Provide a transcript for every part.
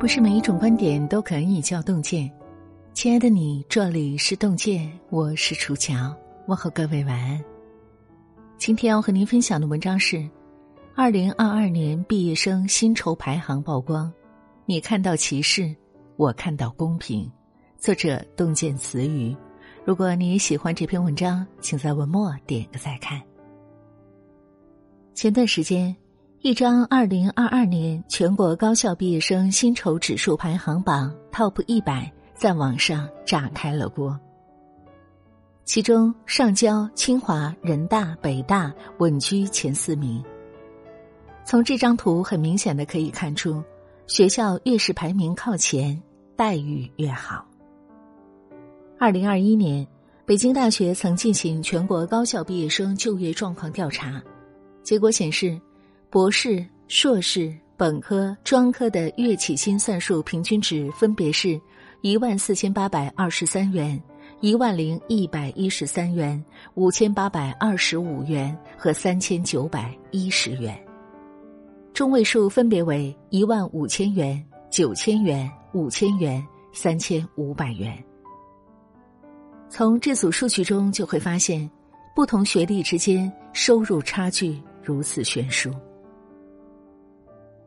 不是每一种观点都可以叫洞见。亲爱的你，这里是洞见，我是楚乔，问候各位晚安。今天要和您分享的文章是：二零二二年毕业生薪酬排行曝光，你看到歧视，我看到公平。作者洞见词语。如果你喜欢这篇文章，请在文末点个再看。前段时间。一张二零二二年全国高校毕业生薪酬指数排行榜 TOP 一百在网上炸开了锅。其中，上交、清华、人大、北大稳居前四名。从这张图很明显的可以看出，学校越是排名靠前，待遇越好。二零二一年，北京大学曾进行全国高校毕业生就业状况调查，结果显示。博士、硕士、本科、专科的月起薪算数平均值分别是一万四千八百二十三元、一万零一百一十三元、五千八百二十五元和三千九百一十元，中位数分别为一万五千元、九千元、五千元、三千五百元。从这组数据中就会发现，不同学历之间收入差距如此悬殊。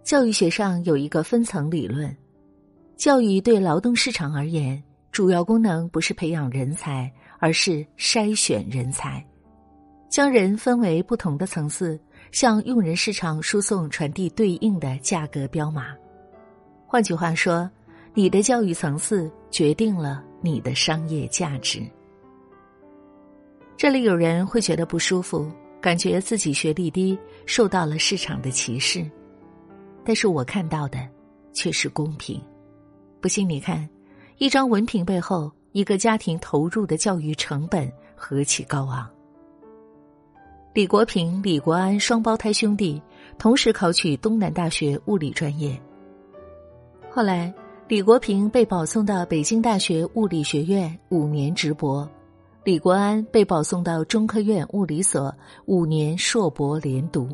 教育学上有一个分层理论，教育对劳动市场而言，主要功能不是培养人才，而是筛选人才，将人分为不同的层次，向用人市场输送传递对应的价格标码。换句话说，你的教育层次决定了你的商业价值。这里有人会觉得不舒服，感觉自己学历低，受到了市场的歧视。但是我看到的，却是公平。不信你看，一张文凭背后，一个家庭投入的教育成本何其高昂。李国平、李国安双胞胎兄弟同时考取东南大学物理专业。后来，李国平被保送到北京大学物理学院五年直博，李国安被保送到中科院物理所五年硕博连读。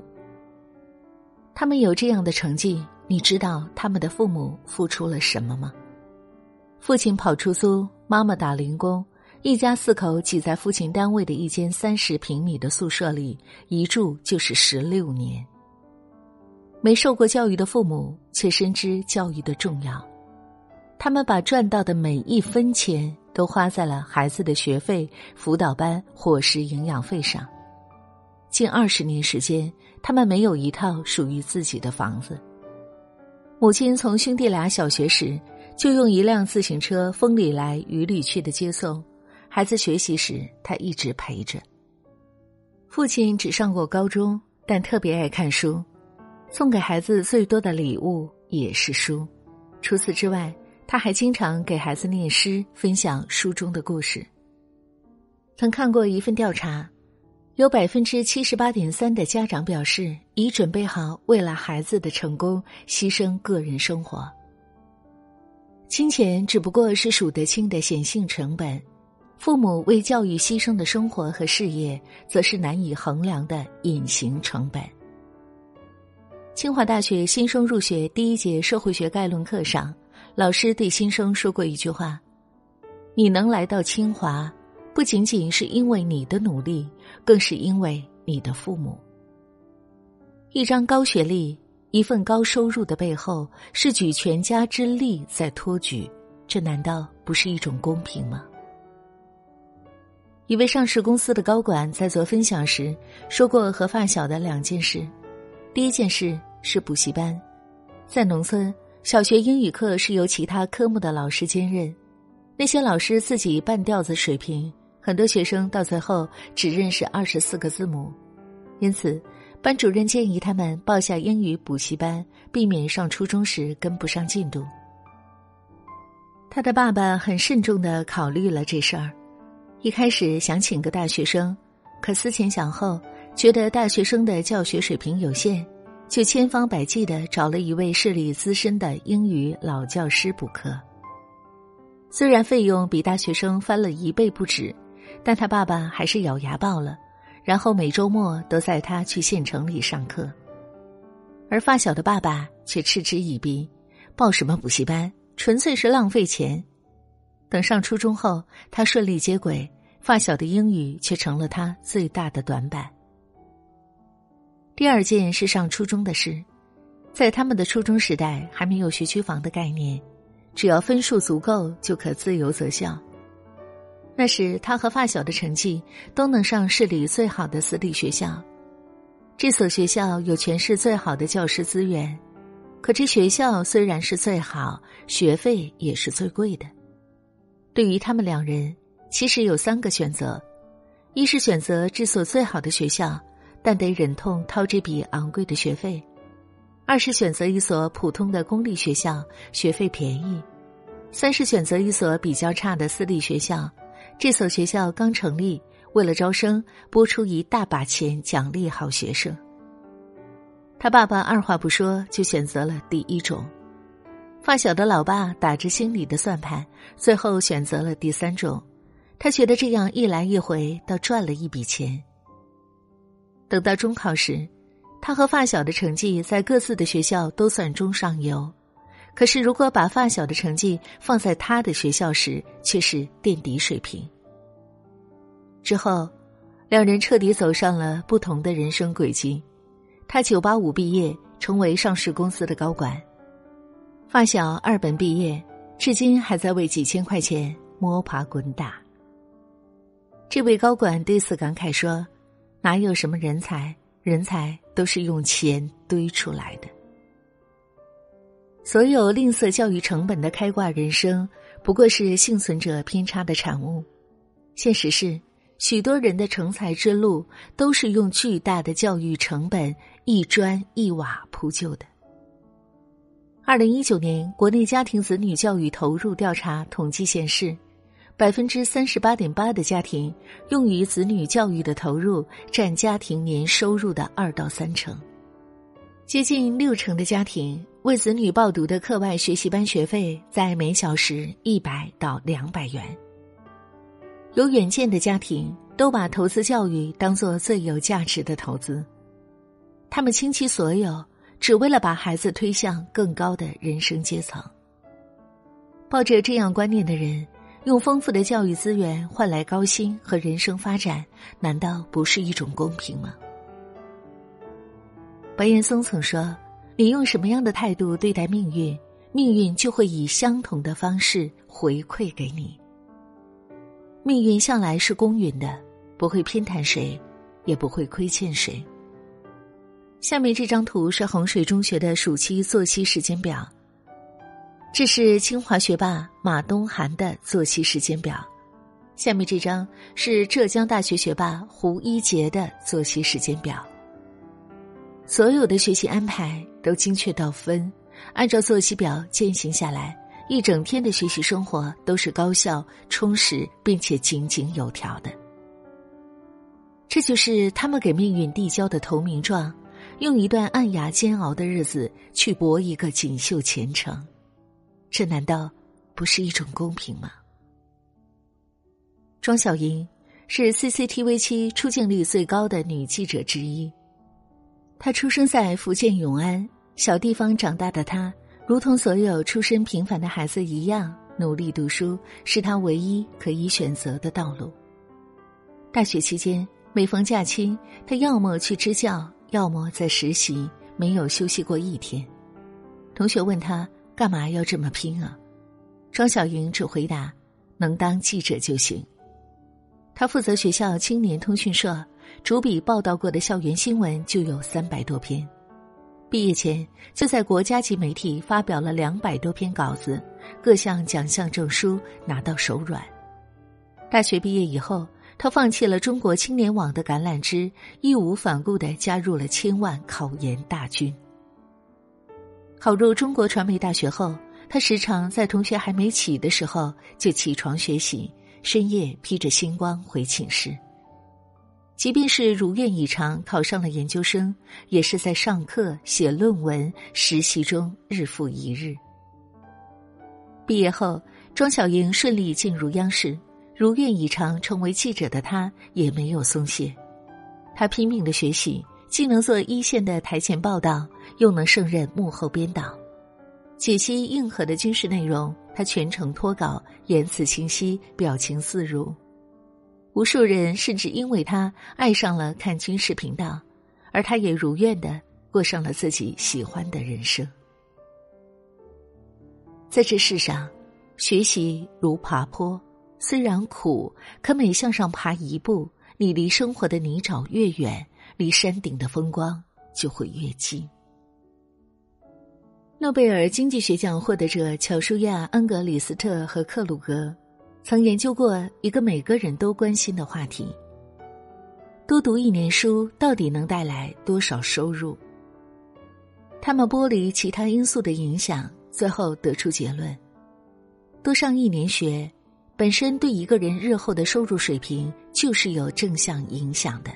他们有这样的成绩，你知道他们的父母付出了什么吗？父亲跑出租，妈妈打零工，一家四口挤在父亲单位的一间三十平米的宿舍里，一住就是十六年。没受过教育的父母却深知教育的重要，他们把赚到的每一分钱都花在了孩子的学费、辅导班、伙食、营养费上。近二十年时间。他们没有一套属于自己的房子。母亲从兄弟俩小学时就用一辆自行车风里来雨里去的接送孩子学习时，他一直陪着。父亲只上过高中，但特别爱看书，送给孩子最多的礼物也是书。除此之外，他还经常给孩子念诗，分享书中的故事。曾看过一份调查。有百分之七十八点三的家长表示已准备好为了孩子的成功牺牲个人生活。金钱只不过是数得清的显性成本，父母为教育牺牲的生活和事业，则是难以衡量的隐形成本。清华大学新生入学第一节社会学概论课上，老师对新生说过一句话：“你能来到清华。”不仅仅是因为你的努力，更是因为你的父母。一张高学历、一份高收入的背后，是举全家之力在托举，这难道不是一种公平吗？一位上市公司的高管在做分享时说过和发小的两件事：第一件事是补习班，在农村，小学英语课是由其他科目的老师兼任，那些老师自己半吊子水平。很多学生到最后只认识二十四个字母，因此班主任建议他们报下英语补习班，避免上初中时跟不上进度。他的爸爸很慎重的考虑了这事儿，一开始想请个大学生，可思前想后，觉得大学生的教学水平有限，就千方百计的找了一位视力资深的英语老教师补课。虽然费用比大学生翻了一倍不止。但他爸爸还是咬牙报了，然后每周末都载他去县城里上课。而发小的爸爸却嗤之以鼻，报什么补习班，纯粹是浪费钱。等上初中后，他顺利接轨，发小的英语却成了他最大的短板。第二件是上初中的事，在他们的初中时代还没有学区房的概念，只要分数足够就可自由择校。那时他和发小的成绩都能上市里最好的私立学校，这所学校有全市最好的教师资源，可这学校虽然是最好，学费也是最贵的。对于他们两人，其实有三个选择：一是选择这所最好的学校，但得忍痛掏这笔昂贵的学费；二是选择一所普通的公立学校，学费便宜；三是选择一所比较差的私立学校，这所学校刚成立，为了招生，拨出一大把钱奖励好学生。他爸爸二话不说就选择了第一种。发小的老爸打着心里的算盘，最后选择了第三种。他觉得这样一来一回，倒赚了一笔钱。等到中考时，他和发小的成绩在各自的学校都算中上游，可是如果把发小的成绩放在他的学校时，却是垫底水平。之后，两人彻底走上了不同的人生轨迹。他九八五毕业，成为上市公司的高管。发小二本毕业，至今还在为几千块钱摸爬滚打。这位高管对此感慨说：“哪有什么人才？人才都是用钱堆出来的。所有吝啬教育成本的开挂人生，不过是幸存者偏差的产物。现实是，许多人的成才之路，都是用巨大的教育成本一砖一瓦铺就的。”二零一九年国内家庭子女教育投入调查统计显示，百分之三十八点八的家庭用于子女教育的投入占家庭年收入的二到三成，接近六成的家庭为子女报读的课外学习班学费在每小时一百到两百元。有远见的家庭都把投资教育当做最有价值的投资，他们倾其所有。只为了把孩子推向更高的人生阶层。抱着这样观念的人，用丰富的教育资源换来高薪和人生发展，难道不是一种公平吗？白岩松曾说：“你用什么样的态度对待命运，命运就会以相同的方式回馈给你。命运向来是公允的，不会偏袒谁，也不会亏欠谁。”下面这张图是衡水中学的暑期作息时间表。这是清华学霸马东涵的作息时间表。下面这张是浙江大学学霸胡一杰的作息时间表。所有的学习安排都精确到分，按照作息表践行下来，一整天的学习生活都是高效、充实并且井井有条的。这就是他们给命运递交的投名状。用一段暗哑煎熬的日子去搏一个锦绣前程，这难道不是一种公平吗？庄小莹是 CCTV 七出镜率最高的女记者之一。他出生在福建永安小地方长大的他，如同所有出身平凡的孩子一样，努力读书是他唯一可以选择的道路。大学期间，每逢假期，他要么去支教。要么在实习，没有休息过一天。同学问他干嘛要这么拼啊？庄小莹只回答：“能当记者就行。”他负责学校青年通讯社，主笔报道过的校园新闻就有三百多篇。毕业前就在国家级媒体发表了两百多篇稿子，各项奖项证书拿到手软。大学毕业以后。他放弃了中国青年网的橄榄枝，义无反顾的加入了千万考研大军。考入中国传媒大学后，他时常在同学还没起的时候就起床学习，深夜披着星光回寝室。即便是如愿以偿考上了研究生，也是在上课、写论文、实习中日复一日。毕业后，庄小莹顺利进入央视。如愿以偿成为记者的她，也没有松懈。她拼命的学习，既能做一线的台前报道，又能胜任幕后编导。解析硬核的军事内容，她全程脱稿，言辞清晰，表情自如。无数人甚至因为他爱上了看军事频道，而他也如愿的过上了自己喜欢的人生。在这世上，学习如爬坡，虽然苦，可每向上爬一步，你离生活的泥沼越远，离山顶的风光就会越近。诺贝尔经济学奖获得者乔舒亚·恩格里斯特和克鲁格，曾研究过一个每个人都关心的话题：多读一年书到底能带来多少收入？他们剥离其他因素的影响。最后得出结论：多上一年学，本身对一个人日后的收入水平就是有正向影响的。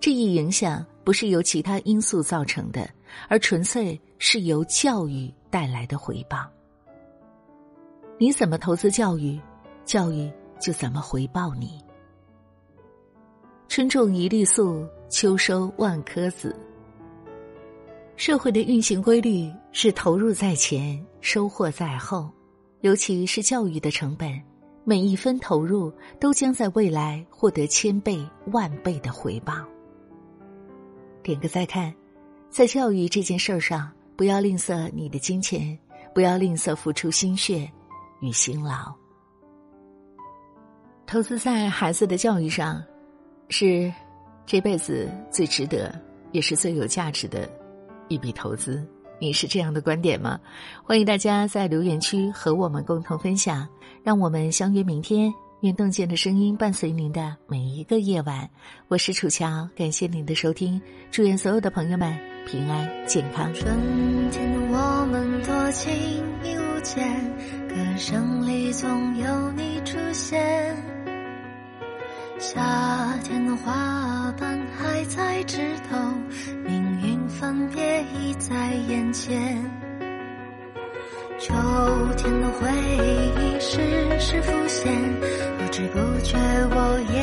这一影响不是由其他因素造成的，而纯粹是由教育带来的回报。你怎么投资教育，教育就怎么回报你。春种一粒粟，秋收万颗子。社会的运行规律是投入在前，收获在后，尤其是教育的成本，每一分投入都将在未来获得千倍万倍的回报。点个再看，在教育这件事儿上，不要吝啬你的金钱，不要吝啬付出心血与辛劳。投资在孩子的教育上，是这辈子最值得，也是最有价值的。一笔投资，你是这样的观点吗？欢迎大家在留言区和我们共同分享。让我们相约明天，愿洞见的声音伴随您的每一个夜晚。我是楚乔，感谢您的收听，祝愿所有的朋友们平安健康。春天的我们多情意无间，歌声里总有你出现。夏天的花瓣还在枝头。命运分别已在眼前，秋天的回忆时时浮现，不知不觉我也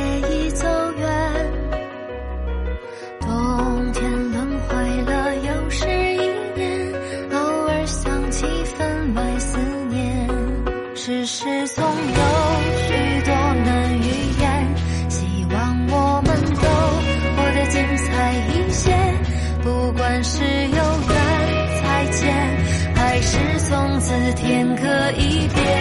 一遍，